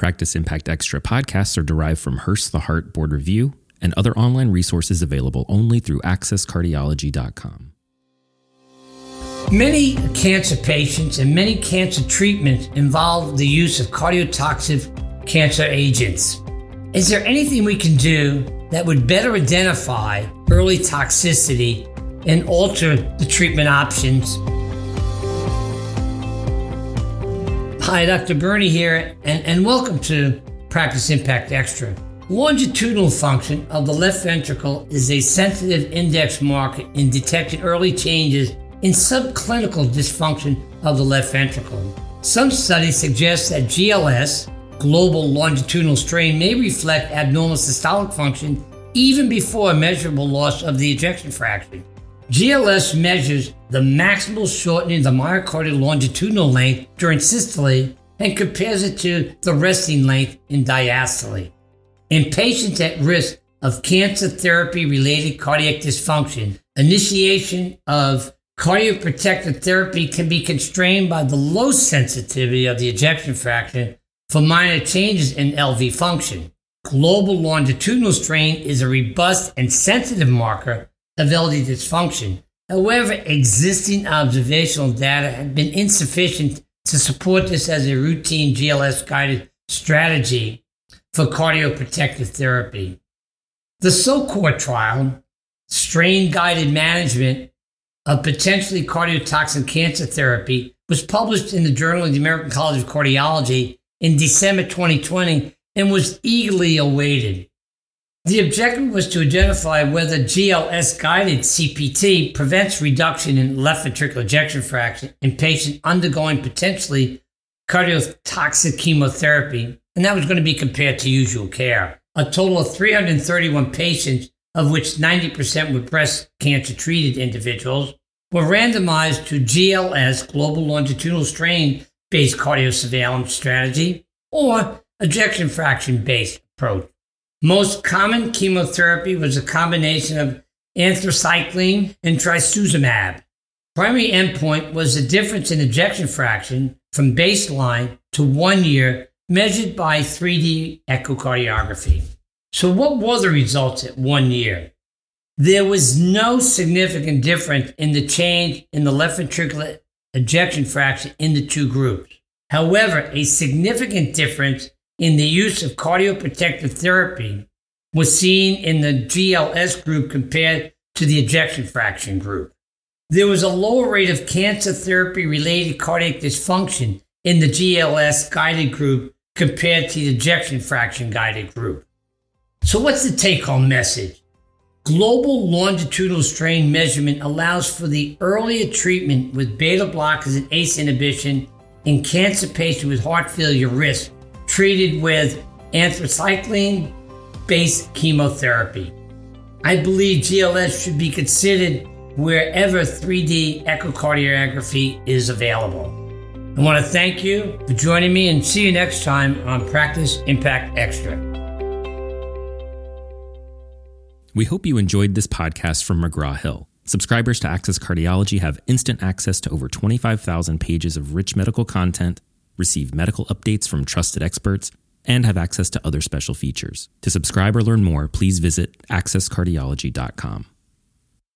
Practice Impact Extra podcasts are derived from Hurst the Heart Board Review and other online resources available only through accesscardiology.com. Many cancer patients and many cancer treatments involve the use of cardiotoxic cancer agents. Is there anything we can do that would better identify early toxicity and alter the treatment options? Hi, Dr. Bernie here, and, and welcome to Practice Impact Extra. Longitudinal function of the left ventricle is a sensitive index marker in detecting early changes in subclinical dysfunction of the left ventricle. Some studies suggest that GLS, global longitudinal strain, may reflect abnormal systolic function even before a measurable loss of the ejection fraction. GLS measures the maximal shortening of the myocardial longitudinal length during systole and compares it to the resting length in diastole. In patients at risk of cancer therapy related cardiac dysfunction, initiation of cardioprotective therapy can be constrained by the low sensitivity of the ejection fraction for minor changes in LV function. Global longitudinal strain is a robust and sensitive marker LV dysfunction. However, existing observational data have been insufficient to support this as a routine GLS guided strategy for cardioprotective therapy. The SUCCOUR trial, strain guided management of potentially cardiotoxic cancer therapy, was published in the Journal of the American College of Cardiology in December 2020 and was eagerly awaited. The objective was to identify whether GLS guided CPT prevents reduction in left ventricular ejection fraction in patients undergoing potentially cardiotoxic chemotherapy, and that was going to be compared to usual care. A total of 331 patients, of which 90% were breast cancer treated individuals, were randomized to GLS global longitudinal strain based cardiosurveillance strategy or ejection fraction based approach. Most common chemotherapy was a combination of anthracycline and trastuzumab. Primary endpoint was the difference in ejection fraction from baseline to one year measured by 3D echocardiography. So, what were the results at one year? There was no significant difference in the change in the left ventricular ejection fraction in the two groups. However, a significant difference in the use of cardioprotective therapy was seen in the GLS group compared to the ejection fraction group. There was a lower rate of cancer therapy related cardiac dysfunction in the GLS guided group compared to the ejection fraction guided group. So, what's the take home message? Global longitudinal strain measurement allows for the earlier treatment with beta blockers and ACE inhibition in cancer patients with heart failure risk treated with anthracycline based chemotherapy. I believe GLS should be considered wherever 3D echocardiography is available. I want to thank you for joining me and see you next time on Practice Impact Extra. We hope you enjoyed this podcast from McGraw Hill. Subscribers to Access Cardiology have instant access to over 25,000 pages of rich medical content receive medical updates from trusted experts, and have access to other special features. To subscribe or learn more, please visit accesscardiology.com.